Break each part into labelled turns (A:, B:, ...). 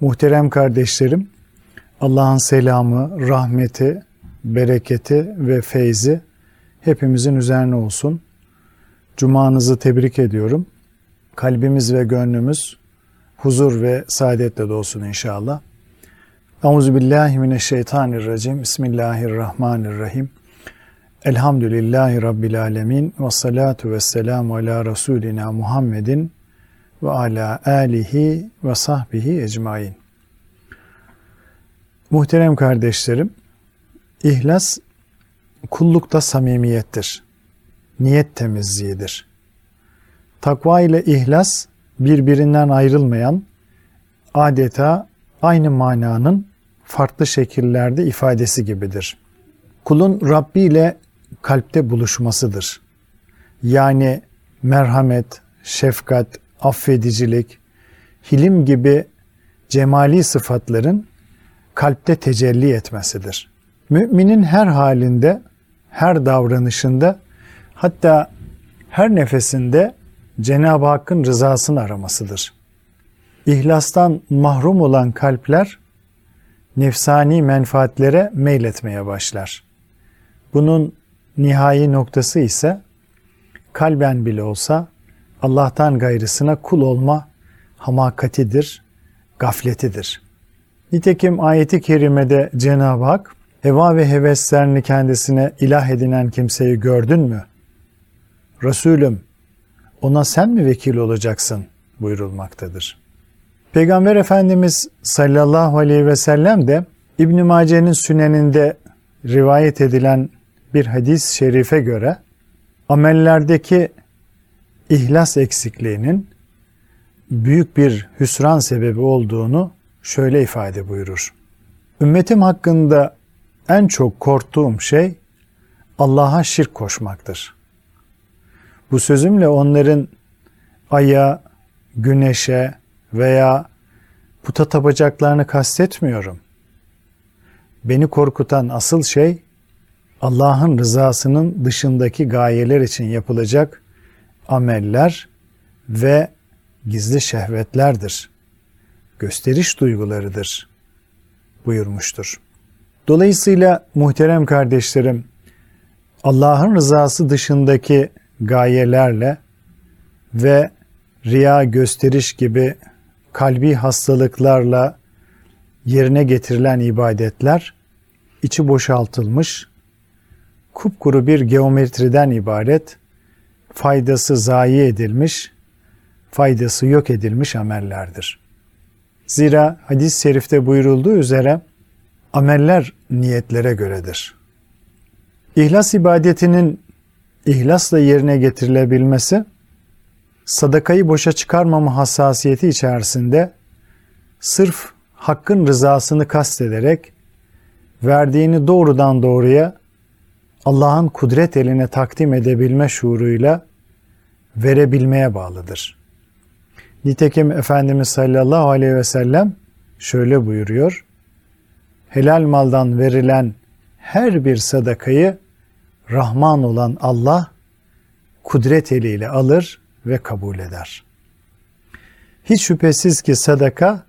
A: Muhterem kardeşlerim, Allah'ın selamı, rahmeti, bereketi ve feyzi hepimizin üzerine olsun. Cumanızı tebrik ediyorum. Kalbimiz ve gönlümüz huzur ve saadetle dolsun inşallah. Euzubillahimineşşeytanirracim. Bismillahirrahmanirrahim. Elhamdülillahi Rabbil alemin. Ve salatu ve selamu ala Resulina Muhammedin ve ala alihi ve sahbihi ecmain. Muhterem kardeşlerim, ihlas kullukta samimiyettir. Niyet temizliğidir. Takva ile ihlas birbirinden ayrılmayan adeta aynı mananın farklı şekillerde ifadesi gibidir. Kulun Rabbi ile kalpte buluşmasıdır. Yani merhamet, şefkat, affedicilik, hilim gibi cemali sıfatların kalpte tecelli etmesidir. Müminin her halinde, her davranışında, hatta her nefesinde Cenab-ı Hakk'ın rızasını aramasıdır. İhlastan mahrum olan kalpler nefsani menfaatlere meyletmeye başlar. Bunun nihai noktası ise kalben bile olsa Allah'tan gayrısına kul olma hamakatidir, gafletidir. Nitekim ayeti kerimede Cenab-ı Hak heva ve heveslerini kendisine ilah edinen kimseyi gördün mü? Resulüm ona sen mi vekil olacaksın buyurulmaktadır. Peygamber Efendimiz sallallahu aleyhi ve sellem de İbn Mace'nin süneninde rivayet edilen bir hadis-i şerife göre amellerdeki ihlas eksikliğinin büyük bir hüsran sebebi olduğunu şöyle ifade buyurur. Ümmetim hakkında en çok korktuğum şey Allah'a şirk koşmaktır. Bu sözümle onların aya, güneşe veya puta tapacaklarını kastetmiyorum. Beni korkutan asıl şey Allah'ın rızasının dışındaki gayeler için yapılacak ameller ve gizli şehvetlerdir. Gösteriş duygularıdır buyurmuştur. Dolayısıyla muhterem kardeşlerim Allah'ın rızası dışındaki gayelerle ve riya gösteriş gibi kalbi hastalıklarla yerine getirilen ibadetler içi boşaltılmış, kupkuru bir geometriden ibaret, faydası zayi edilmiş, faydası yok edilmiş amellerdir. Zira hadis-i şerifte buyurulduğu üzere ameller niyetlere göredir. İhlas ibadetinin ihlasla yerine getirilebilmesi, sadakayı boşa çıkarmama hassasiyeti içerisinde sırf hakkın rızasını kastederek verdiğini doğrudan doğruya Allah'ın kudret eline takdim edebilme şuuruyla verebilmeye bağlıdır. Nitekim Efendimiz sallallahu aleyhi ve sellem şöyle buyuruyor. Helal maldan verilen her bir sadakayı Rahman olan Allah kudret eliyle alır ve kabul eder. Hiç şüphesiz ki sadaka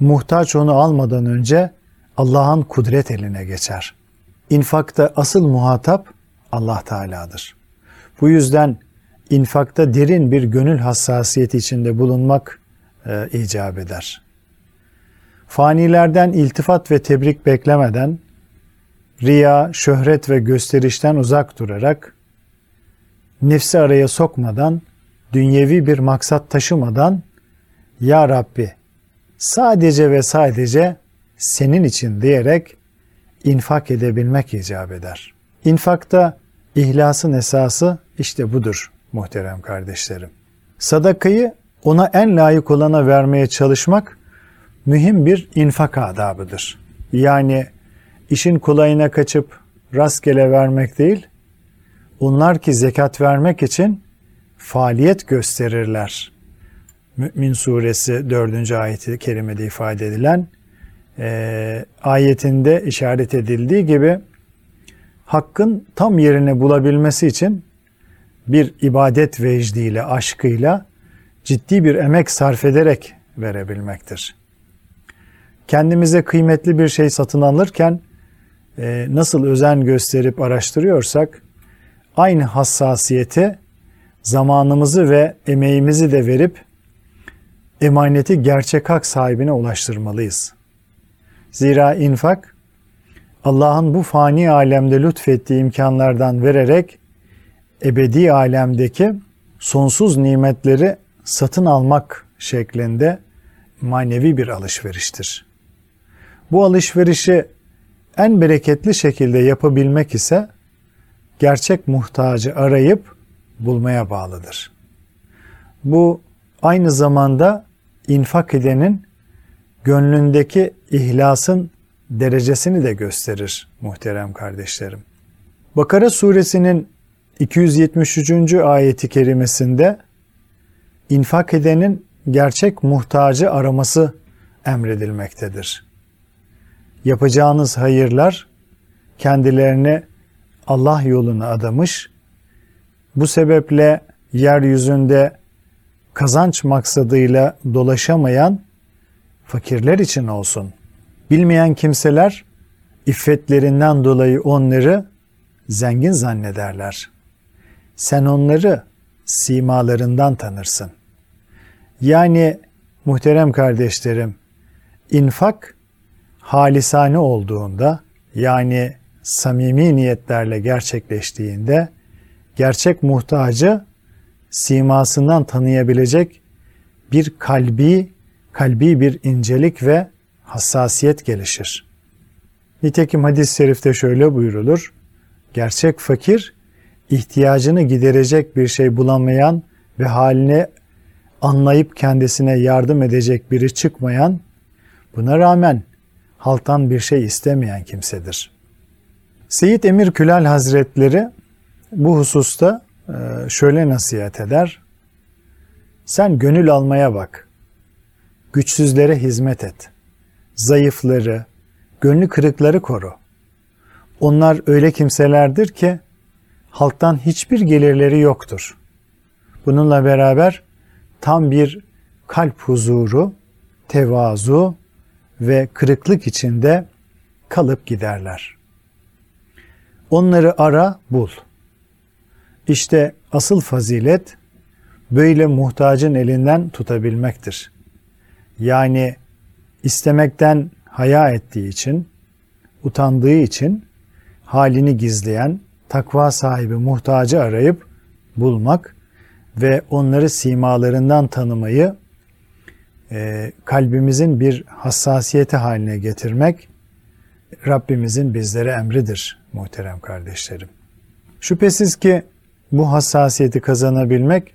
A: muhtaç onu almadan önce Allah'ın kudret eline geçer. İnfakta asıl muhatap Allah Teala'dır. Bu yüzden infakta derin bir gönül hassasiyeti içinde bulunmak e, icap eder. Fanilerden iltifat ve tebrik beklemeden, riya, şöhret ve gösterişten uzak durarak, nefsi araya sokmadan, dünyevi bir maksat taşımadan, Ya Rabbi sadece ve sadece senin için diyerek infak edebilmek icap eder. İnfakta ihlasın esası işte budur muhterem kardeşlerim. Sadakayı ona en layık olana vermeye çalışmak mühim bir infak adabıdır. Yani işin kolayına kaçıp rastgele vermek değil, onlar ki zekat vermek için faaliyet gösterirler. Mü'min suresi 4. ayeti kerimede ifade edilen e, ayetinde işaret edildiği gibi hakkın tam yerini bulabilmesi için bir ibadet vecdiyle, aşkıyla ciddi bir emek sarf ederek verebilmektir. kendimize kıymetli bir şey satın alırken e, nasıl özen gösterip araştırıyorsak aynı hassasiyeti zamanımızı ve emeğimizi de verip emaneti gerçek hak sahibine ulaştırmalıyız. Zira infak Allah'ın bu fani alemde lütfettiği imkanlardan vererek ebedi alemdeki sonsuz nimetleri satın almak şeklinde manevi bir alışveriştir. Bu alışverişi en bereketli şekilde yapabilmek ise gerçek muhtacı arayıp bulmaya bağlıdır. Bu aynı zamanda infak edenin gönlündeki ihlasın derecesini de gösterir muhterem kardeşlerim. Bakara suresinin 273. ayeti kerimesinde infak edenin gerçek muhtacı araması emredilmektedir. Yapacağınız hayırlar kendilerini Allah yoluna adamış, bu sebeple yeryüzünde kazanç maksadıyla dolaşamayan fakirler için olsun. Bilmeyen kimseler iffetlerinden dolayı onları zengin zannederler. Sen onları simalarından tanırsın. Yani muhterem kardeşlerim, infak halisane olduğunda yani samimi niyetlerle gerçekleştiğinde gerçek muhtacı simasından tanıyabilecek bir kalbi, kalbi bir incelik ve hassasiyet gelişir. Nitekim hadis-i şerifte şöyle buyurulur. Gerçek fakir, ihtiyacını giderecek bir şey bulamayan ve haline anlayıp kendisine yardım edecek biri çıkmayan, buna rağmen halktan bir şey istemeyen kimsedir. Seyit Emir Külal Hazretleri bu hususta e, şöyle nasihat eder. Sen gönül almaya bak. Güçsüzlere hizmet et. Zayıfları, gönlü kırıkları koru. Onlar öyle kimselerdir ki halktan hiçbir gelirleri yoktur. Bununla beraber tam bir kalp huzuru, tevazu ve kırıklık içinde kalıp giderler. Onları ara, bul. İşte asıl fazilet böyle muhtacın elinden tutabilmektir. Yani istemekten haya ettiği için, utandığı için halini gizleyen takva sahibi muhtacı arayıp bulmak ve onları simalarından tanımayı e, kalbimizin bir hassasiyeti haline getirmek Rabbimizin bizlere emridir muhterem kardeşlerim. Şüphesiz ki bu hassasiyeti kazanabilmek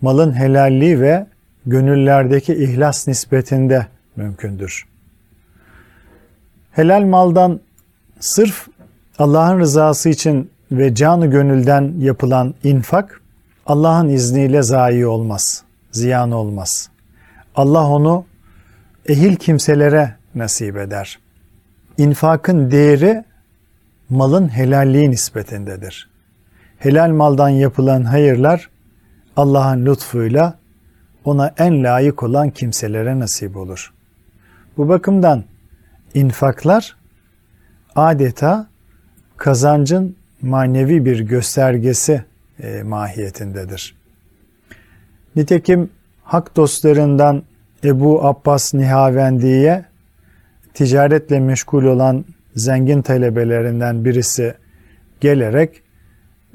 A: malın helalliği ve gönüllerdeki ihlas nispetinde mümkündür. Helal maldan sırf Allah'ın rızası için ve canı gönülden yapılan infak Allah'ın izniyle zayi olmaz, ziyan olmaz. Allah onu ehil kimselere nasip eder. İnfakın değeri malın helalliği nispetindedir. Helal maldan yapılan hayırlar Allah'ın lütfuyla ona en layık olan kimselere nasip olur. Bu bakımdan infaklar adeta kazancın manevi bir göstergesi e, mahiyetindedir. Nitekim hak dostlarından Ebu Abbas Nihavendi'ye ticaretle meşgul olan zengin talebelerinden birisi gelerek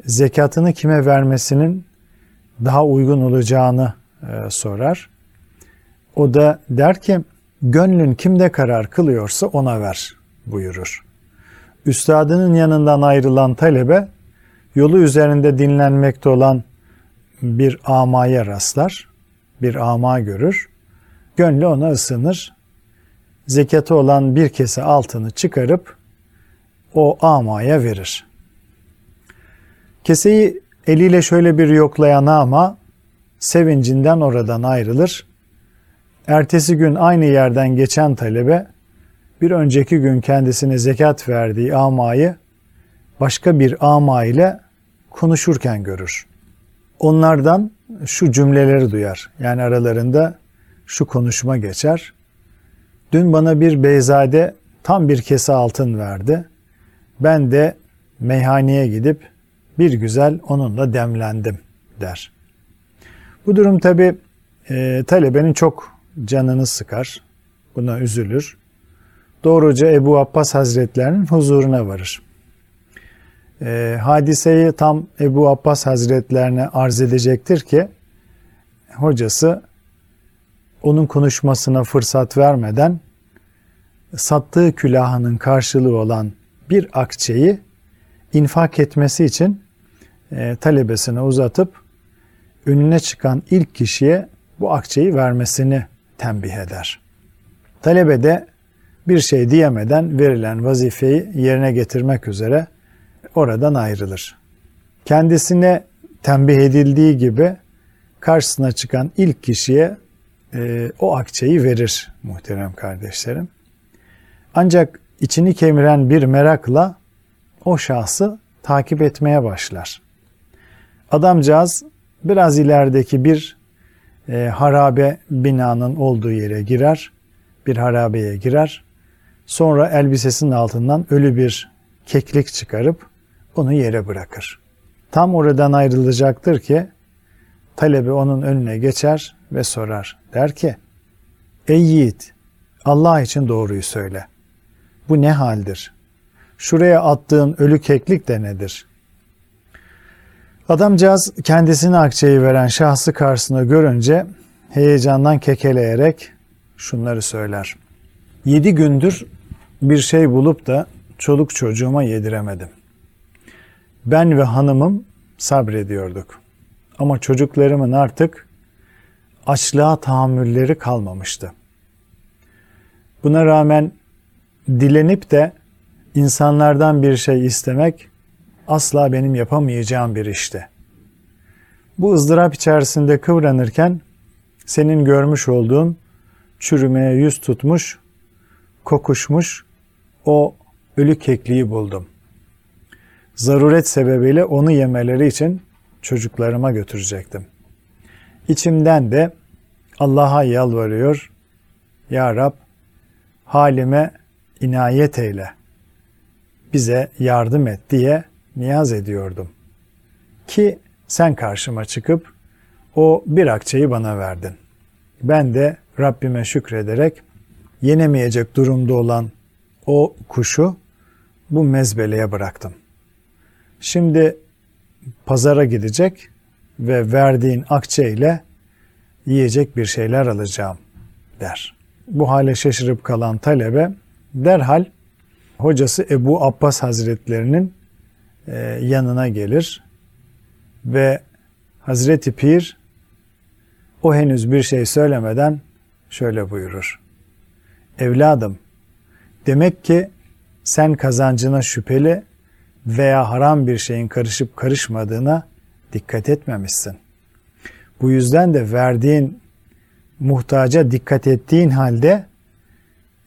A: zekatını kime vermesinin daha uygun olacağını e, sorar. O da der ki gönlün kimde karar kılıyorsa ona ver buyurur. Üstadının yanından ayrılan talebe yolu üzerinde dinlenmekte olan bir amaya rastlar, bir ama görür. Gönlü ona ısınır. Zekatı olan bir kese altını çıkarıp o amaya verir. Keseyi eliyle şöyle bir yoklayan ama sevincinden oradan ayrılır. Ertesi gün aynı yerden geçen talebe bir önceki gün kendisine zekat verdiği amayı başka bir ama ile konuşurken görür. Onlardan şu cümleleri duyar. Yani aralarında şu konuşma geçer. Dün bana bir beyzade tam bir kese altın verdi. Ben de meyhaneye gidip bir güzel onunla demlendim der. Bu durum tabi e, talebenin çok canını sıkar. Buna üzülür. Doğruca Ebu Abbas Hazretlerinin huzuruna varır. E, hadiseyi tam Ebu Abbas Hazretlerine arz edecektir ki hocası onun konuşmasına fırsat vermeden sattığı külahının karşılığı olan bir akçeyi infak etmesi için e, talebesine uzatıp önüne çıkan ilk kişiye bu akçeyi vermesini tembih eder. Talebe de bir şey diyemeden verilen vazifeyi yerine getirmek üzere oradan ayrılır. Kendisine tembih edildiği gibi karşısına çıkan ilk kişiye e, o akçeyi verir muhterem kardeşlerim. Ancak içini kemiren bir merakla o şahsı takip etmeye başlar. Adamcağız biraz ilerideki bir e, harabe binanın olduğu yere girer, bir harabeye girer. Sonra elbisesinin altından ölü bir keklik çıkarıp onu yere bırakır. Tam oradan ayrılacaktır ki talebe onun önüne geçer ve sorar. Der ki, Ey yiğit, Allah için doğruyu söyle. Bu ne haldir? Şuraya attığın ölü keklik de nedir? Adamcağız kendisine akçeyi veren şahsı karşısına görünce heyecandan kekeleyerek şunları söyler. Yedi gündür bir şey bulup da çoluk çocuğuma yediremedim. Ben ve hanımım sabrediyorduk. Ama çocuklarımın artık açlığa tahammülleri kalmamıştı. Buna rağmen dilenip de insanlardan bir şey istemek asla benim yapamayacağım bir işti. Bu ızdırap içerisinde kıvranırken senin görmüş olduğun çürümeye yüz tutmuş, kokuşmuş o ölü kekliği buldum. Zaruret sebebiyle onu yemeleri için çocuklarıma götürecektim. İçimden de Allah'a yalvarıyor. Ya Rab halime inayet eyle. Bize yardım et diye niyaz ediyordum. Ki sen karşıma çıkıp o bir akçeyi bana verdin. Ben de Rabbime şükrederek yenemeyecek durumda olan o kuşu bu mezbeleye bıraktım. Şimdi pazara gidecek ve verdiğin akçe ile yiyecek bir şeyler alacağım der. Bu hale şaşırıp kalan talebe derhal hocası Ebu Abbas Hazretlerinin yanına gelir ve Hazreti Pir o henüz bir şey söylemeden şöyle buyurur. Evladım, demek ki sen kazancına şüpheli veya haram bir şeyin karışıp karışmadığına dikkat etmemişsin. Bu yüzden de verdiğin muhtaca dikkat ettiğin halde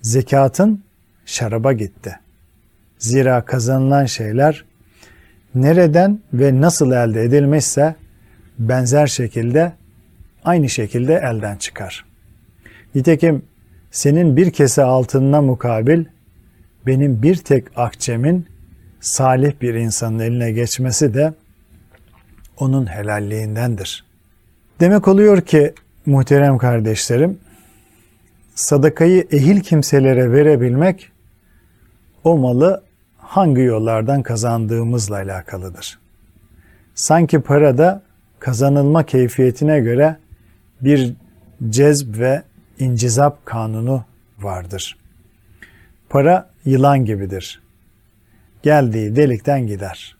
A: zekatın şaraba gitti. Zira kazanılan şeyler nereden ve nasıl elde edilmişse benzer şekilde aynı şekilde elden çıkar. Nitekim senin bir kese altınına mukabil benim bir tek akçemin salih bir insanın eline geçmesi de onun helalliğindendir. Demek oluyor ki muhterem kardeşlerim, sadakayı ehil kimselere verebilmek o malı hangi yollardan kazandığımızla alakalıdır. Sanki parada kazanılma keyfiyetine göre bir cezb ve incizap kanunu vardır. Para yılan gibidir. Geldiği delikten gider.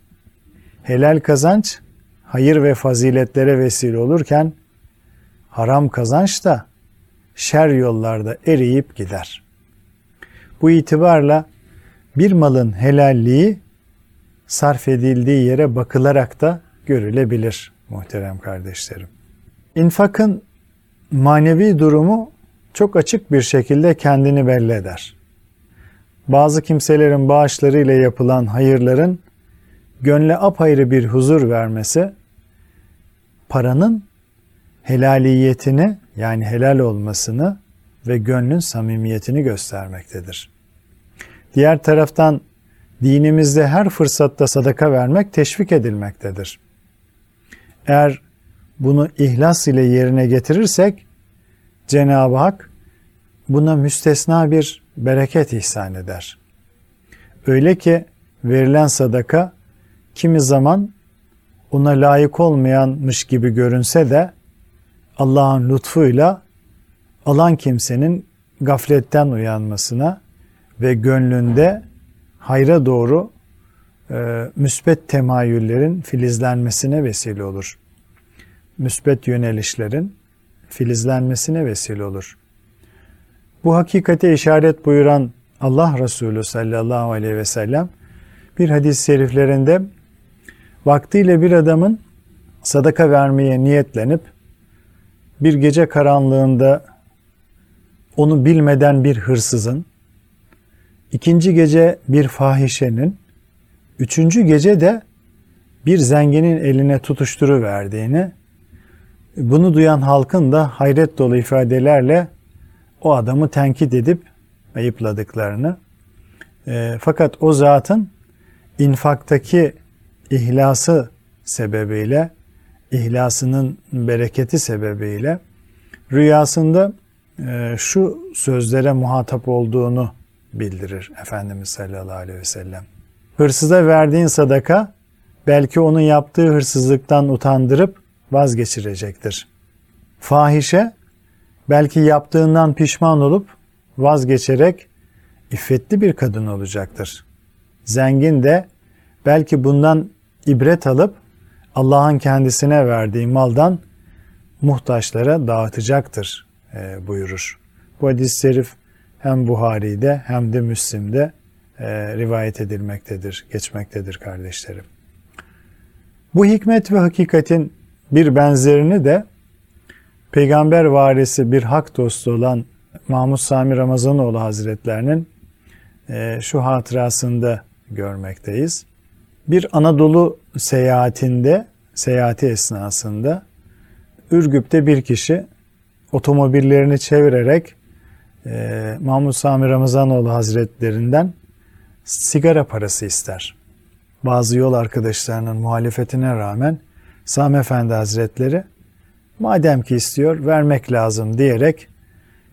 A: Helal kazanç hayır ve faziletlere vesile olurken haram kazanç da şer yollarda eriyip gider. Bu itibarla bir malın helalliği sarf edildiği yere bakılarak da görülebilir muhterem kardeşlerim. İnfakın manevi durumu çok açık bir şekilde kendini belli eder. Bazı kimselerin bağışlarıyla yapılan hayırların gönle apayrı bir huzur vermesi, paranın helaliyetini yani helal olmasını ve gönlün samimiyetini göstermektedir. Diğer taraftan dinimizde her fırsatta sadaka vermek teşvik edilmektedir. Eğer bunu ihlas ile yerine getirirsek Cenab-ı Hak buna müstesna bir bereket ihsan eder. Öyle ki verilen sadaka kimi zaman ona layık olmayanmış gibi görünse de Allah'ın lütfuyla alan kimsenin gafletten uyanmasına ve gönlünde hayra doğru e, müsbet temayüllerin filizlenmesine vesile olur. Müsbet yönelişlerin filizlenmesine vesile olur. Bu hakikate işaret buyuran Allah Resulü sallallahu aleyhi ve sellem bir hadis-i şeriflerinde vaktiyle bir adamın sadaka vermeye niyetlenip bir gece karanlığında onu bilmeden bir hırsızın, ikinci gece bir fahişenin, üçüncü gece de bir zenginin eline tutuşturu verdiğini, bunu duyan halkın da hayret dolu ifadelerle o adamı tenkit edip ayıpladıklarını, e, fakat o zatın infaktaki ihlası sebebiyle, ihlasının bereketi sebebiyle rüyasında e, şu sözlere muhatap olduğunu bildirir Efendimiz sallallahu aleyhi ve sellem. Hırsıza verdiğin sadaka belki onun yaptığı hırsızlıktan utandırıp vazgeçirecektir. Fahişe belki yaptığından pişman olup vazgeçerek iffetli bir kadın olacaktır. Zengin de belki bundan ibret alıp Allah'ın kendisine verdiği maldan muhtaçlara dağıtacaktır e, buyurur. Bu hadis-i şerif hem Buhari'de hem de Müslim'de e, rivayet edilmektedir, geçmektedir kardeşlerim. Bu hikmet ve hakikatin bir benzerini de peygamber varisi bir hak dostu olan Mahmud Sami Ramazanoğlu Hazretlerinin e, şu hatırasında görmekteyiz. Bir Anadolu seyahatinde, seyahati esnasında Ürgüp'te bir kişi otomobillerini çevirerek e, Mahmud Sami Ramazanoğlu Hazretlerinden sigara parası ister. Bazı yol arkadaşlarının muhalefetine rağmen Sami Efendi Hazretleri madem ki istiyor vermek lazım diyerek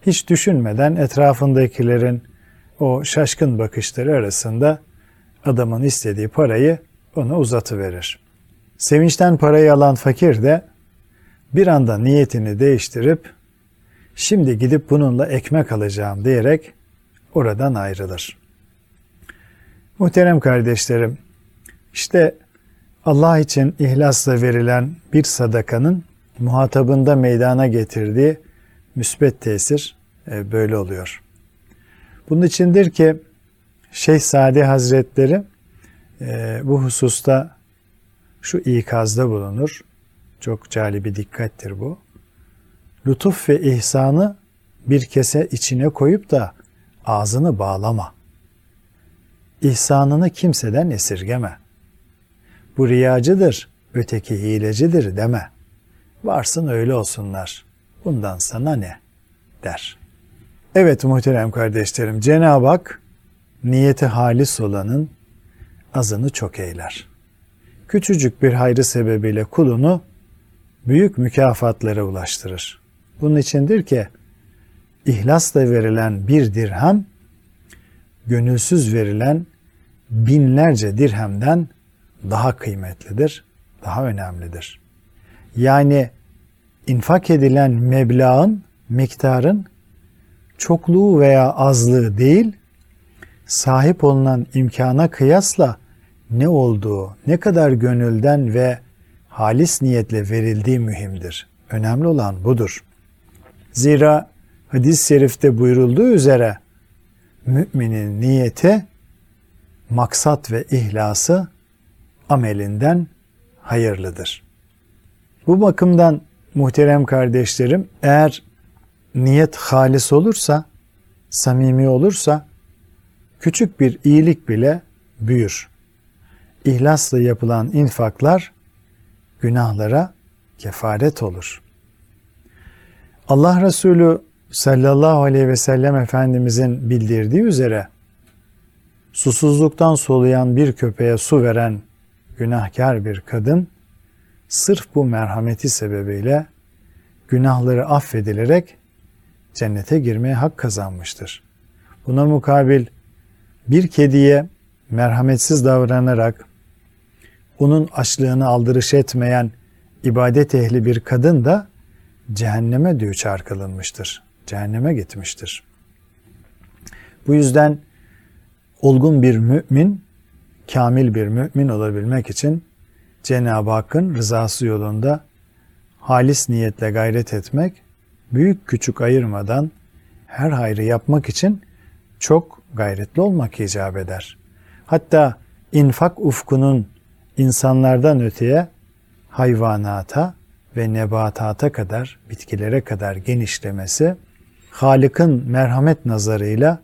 A: hiç düşünmeden etrafındakilerin o şaşkın bakışları arasında adamın istediği parayı ona uzatıverir. Sevinçten parayı alan fakir de bir anda niyetini değiştirip şimdi gidip bununla ekmek alacağım diyerek oradan ayrılır. Muhterem kardeşlerim, işte Allah için ihlasla verilen bir sadakanın muhatabında meydana getirdiği müsbet tesir e, böyle oluyor. Bunun içindir ki Şeyh Sadi Hazretleri e, bu hususta şu ikazda bulunur. Çok cali bir dikkattir bu. Lütuf ve ihsanı bir kese içine koyup da ağzını bağlama. İhsanını kimseden esirgeme. Bu riyacıdır, öteki hilecidir deme. Varsın öyle olsunlar. Bundan sana ne? der. Evet muhterem kardeşlerim, Cenab-ı Hak niyeti halis olanın azını çok eyler. Küçücük bir hayrı sebebiyle kulunu büyük mükafatlara ulaştırır. Bunun içindir ki ihlasla verilen bir dirhem gönülsüz verilen binlerce dirhemden daha kıymetlidir, daha önemlidir. Yani infak edilen meblağın, miktarın çokluğu veya azlığı değil, sahip olunan imkana kıyasla ne olduğu, ne kadar gönülden ve halis niyetle verildiği mühimdir. Önemli olan budur. Zira hadis-i şerifte buyurulduğu üzere müminin niyeti, maksat ve ihlası amelinden hayırlıdır. Bu bakımdan muhterem kardeşlerim eğer niyet halis olursa, samimi olursa küçük bir iyilik bile büyür. İhlasla yapılan infaklar günahlara kefaret olur. Allah Resulü sallallahu aleyhi ve sellem Efendimizin bildirdiği üzere susuzluktan soluyan bir köpeğe su veren günahkar bir kadın sırf bu merhameti sebebiyle günahları affedilerek cennete girmeye hak kazanmıştır. Buna mukabil bir kediye merhametsiz davranarak onun açlığını aldırış etmeyen ibadet ehli bir kadın da cehenneme düçar kılınmıştır. Cehenneme gitmiştir. Bu yüzden olgun bir mümin, kamil bir mümin olabilmek için Cenab-ı Hakk'ın rızası yolunda halis niyetle gayret etmek, büyük küçük ayırmadan her hayrı yapmak için çok gayretli olmak icap eder. Hatta infak ufkunun insanlardan öteye hayvanata ve nebatata kadar, bitkilere kadar genişlemesi, Halık'ın merhamet nazarıyla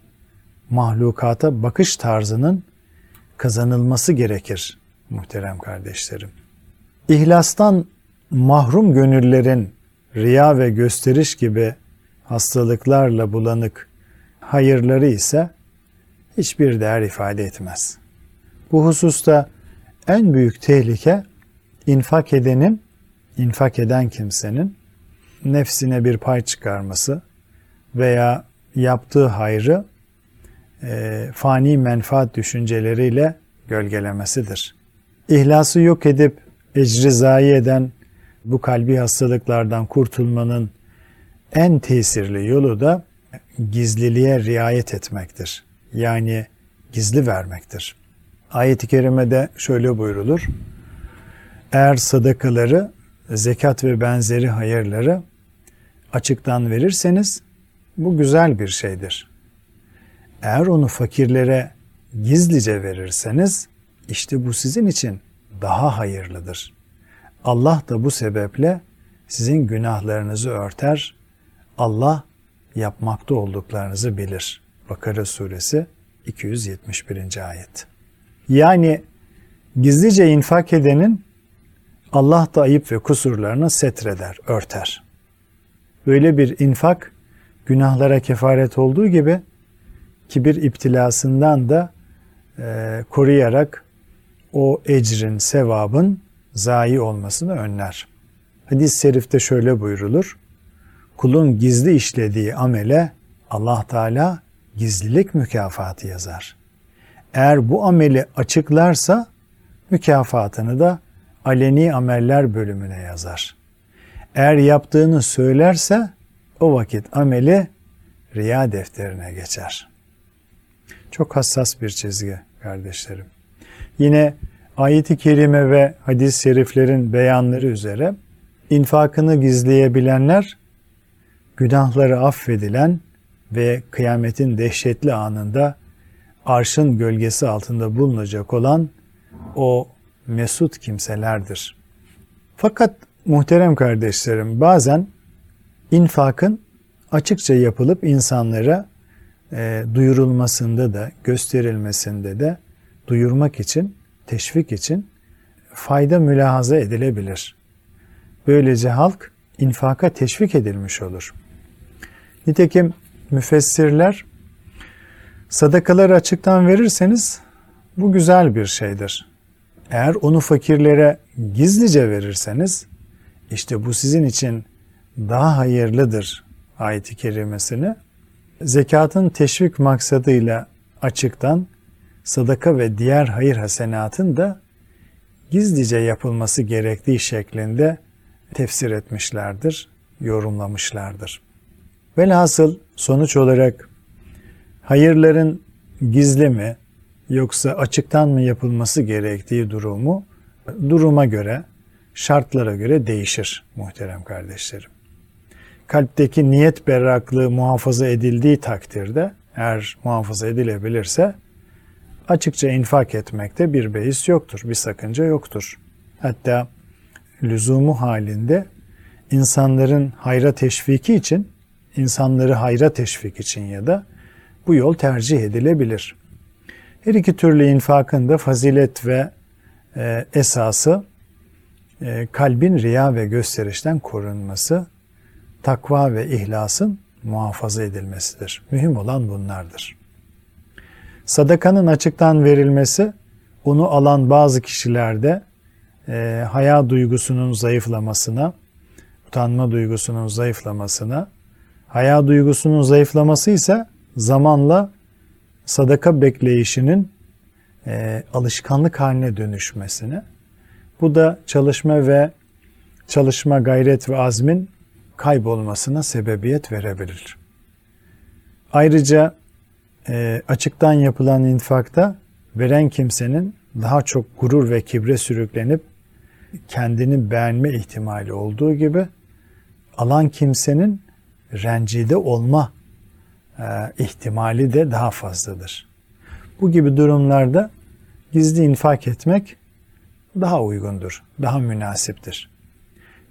A: mahlukata bakış tarzının kazanılması gerekir muhterem kardeşlerim. İhlastan mahrum gönüllerin riya ve gösteriş gibi hastalıklarla bulanık hayırları ise hiçbir değer ifade etmez. Bu hususta en büyük tehlike infak edenin, infak eden kimsenin nefsine bir pay çıkarması veya yaptığı hayrı e, fani menfaat düşünceleriyle gölgelemesidir. İhlası yok edip ecri zayi eden bu kalbi hastalıklardan kurtulmanın en tesirli yolu da gizliliğe riayet etmektir. Yani gizli vermektir. Ayet-i kerimede şöyle buyrulur. Eğer sadakaları, zekat ve benzeri hayırları açıktan verirseniz bu güzel bir şeydir. Eğer onu fakirlere gizlice verirseniz işte bu sizin için daha hayırlıdır. Allah da bu sebeple sizin günahlarınızı örter. Allah yapmakta olduklarınızı bilir. Bakara suresi 271. ayet. Yani gizlice infak edenin Allah da ayıp ve kusurlarını setreder, örter. Böyle bir infak günahlara kefaret olduğu gibi kibir iptilasından da e, koruyarak o ecrin, sevabın zayi olmasını önler. Hadis-i şerifte şöyle buyrulur. Kulun gizli işlediği amele Allah Teala gizlilik mükafatı yazar. Eğer bu ameli açıklarsa mükafatını da aleni ameller bölümüne yazar. Eğer yaptığını söylerse o vakit ameli riya defterine geçer. Çok hassas bir çizgi kardeşlerim. Yine ayeti kerime ve hadis-i şeriflerin beyanları üzere infakını gizleyebilenler günahları affedilen ve kıyametin dehşetli anında arşın gölgesi altında bulunacak olan o mesut kimselerdir. Fakat muhterem kardeşlerim bazen infakın açıkça yapılıp insanlara e, duyurulmasında da gösterilmesinde de duyurmak için, teşvik için fayda mülahaza edilebilir. Böylece halk infaka teşvik edilmiş olur. Nitekim müfessirler sadakaları açıktan verirseniz bu güzel bir şeydir. Eğer onu fakirlere gizlice verirseniz işte bu sizin için daha hayırlıdır ayeti kerimesini. Zekatın teşvik maksadıyla açıktan sadaka ve diğer hayır hasenatın da gizlice yapılması gerektiği şeklinde tefsir etmişlerdir, yorumlamışlardır. Velhasıl sonuç olarak hayırların gizli mi yoksa açıktan mı yapılması gerektiği durumu duruma göre, şartlara göre değişir muhterem kardeşlerim. Kalpteki niyet berraklığı muhafaza edildiği takdirde eğer muhafaza edilebilirse açıkça infak etmekte bir beis yoktur, bir sakınca yoktur. Hatta lüzumu halinde insanların hayra teşviki için, insanları hayra teşvik için ya da bu yol tercih edilebilir. Her iki türlü infakın da fazilet ve e, esası e, kalbin riya ve gösterişten korunması, takva ve ihlasın muhafaza edilmesidir. Mühim olan bunlardır. Sadakanın açıktan verilmesi onu alan bazı kişilerde e, haya duygusunun zayıflamasına, utanma duygusunun zayıflamasına, haya duygusunun zayıflaması ise zamanla sadaka bekleyişinin e, alışkanlık haline dönüşmesine, bu da çalışma ve çalışma gayret ve azmin kaybolmasına sebebiyet verebilir. Ayrıca e, açıktan yapılan infakta veren kimsenin daha çok gurur ve kibre sürüklenip kendini beğenme ihtimali olduğu gibi alan kimsenin rencide olma ihtimali de daha fazladır. Bu gibi durumlarda gizli infak etmek daha uygundur, daha münasiptir.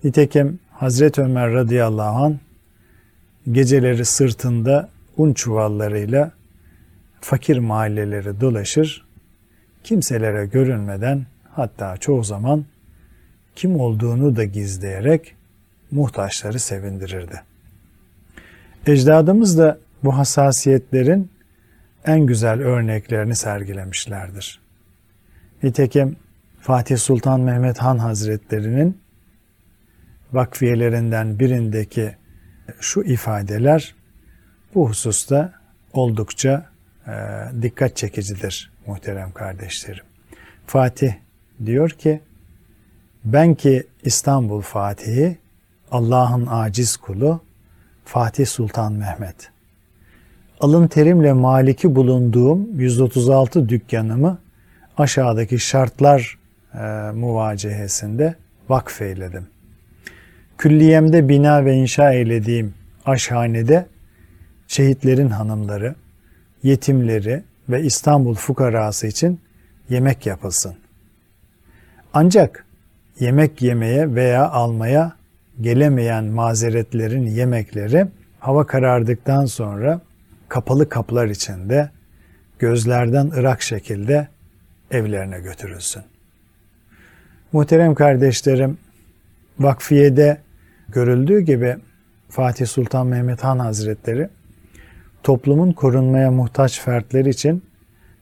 A: Nitekim Hazreti Ömer radıyallahu an geceleri sırtında un çuvallarıyla fakir mahalleleri dolaşır, kimselere görünmeden hatta çoğu zaman kim olduğunu da gizleyerek muhtaçları sevindirirdi. Ecdadımız da bu hassasiyetlerin en güzel örneklerini sergilemişlerdir. Nitekim Fatih Sultan Mehmet Han Hazretleri'nin vakfiyelerinden birindeki şu ifadeler bu hususta oldukça e, dikkat çekicidir muhterem kardeşlerim. Fatih diyor ki ben ki İstanbul Fatihi Allah'ın aciz kulu Fatih Sultan Mehmet. Alın terimle maliki bulunduğum 136 dükkanımı aşağıdaki şartlar e, muvacehesinde vakfeyledim. Külliyemde bina ve inşa eylediğim aşhanede şehitlerin hanımları, yetimleri ve İstanbul fukarası için yemek yapılsın. Ancak yemek yemeye veya almaya gelemeyen mazeretlerin yemekleri hava karardıktan sonra kapalı kaplar içinde gözlerden ırak şekilde evlerine götürülsün. Muhterem kardeşlerim, vakfiyede görüldüğü gibi Fatih Sultan Mehmet Han Hazretleri toplumun korunmaya muhtaç fertleri için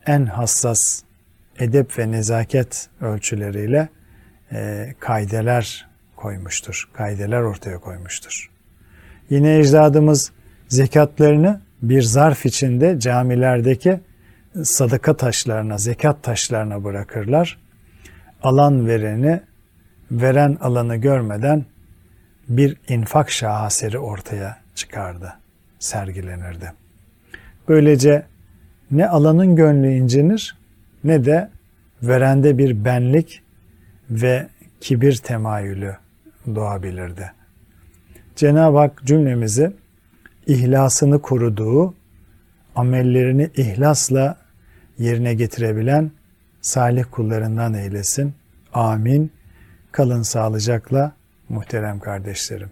A: en hassas edep ve nezaket ölçüleriyle e, kaideler koymuştur. Kaideler ortaya koymuştur. Yine ecdadımız zekatlarını bir zarf içinde camilerdeki sadaka taşlarına, zekat taşlarına bırakırlar. Alan vereni, veren alanı görmeden bir infak şaheseri ortaya çıkardı, sergilenirdi. Böylece ne alanın gönlü incinir ne de verende bir benlik ve kibir temayülü doğabilirdi. Cenab-ı Hak cümlemizi ihlasını koruduğu, amellerini ihlasla yerine getirebilen salih kullarından eylesin. Amin. Kalın sağlıcakla muhterem kardeşlerim.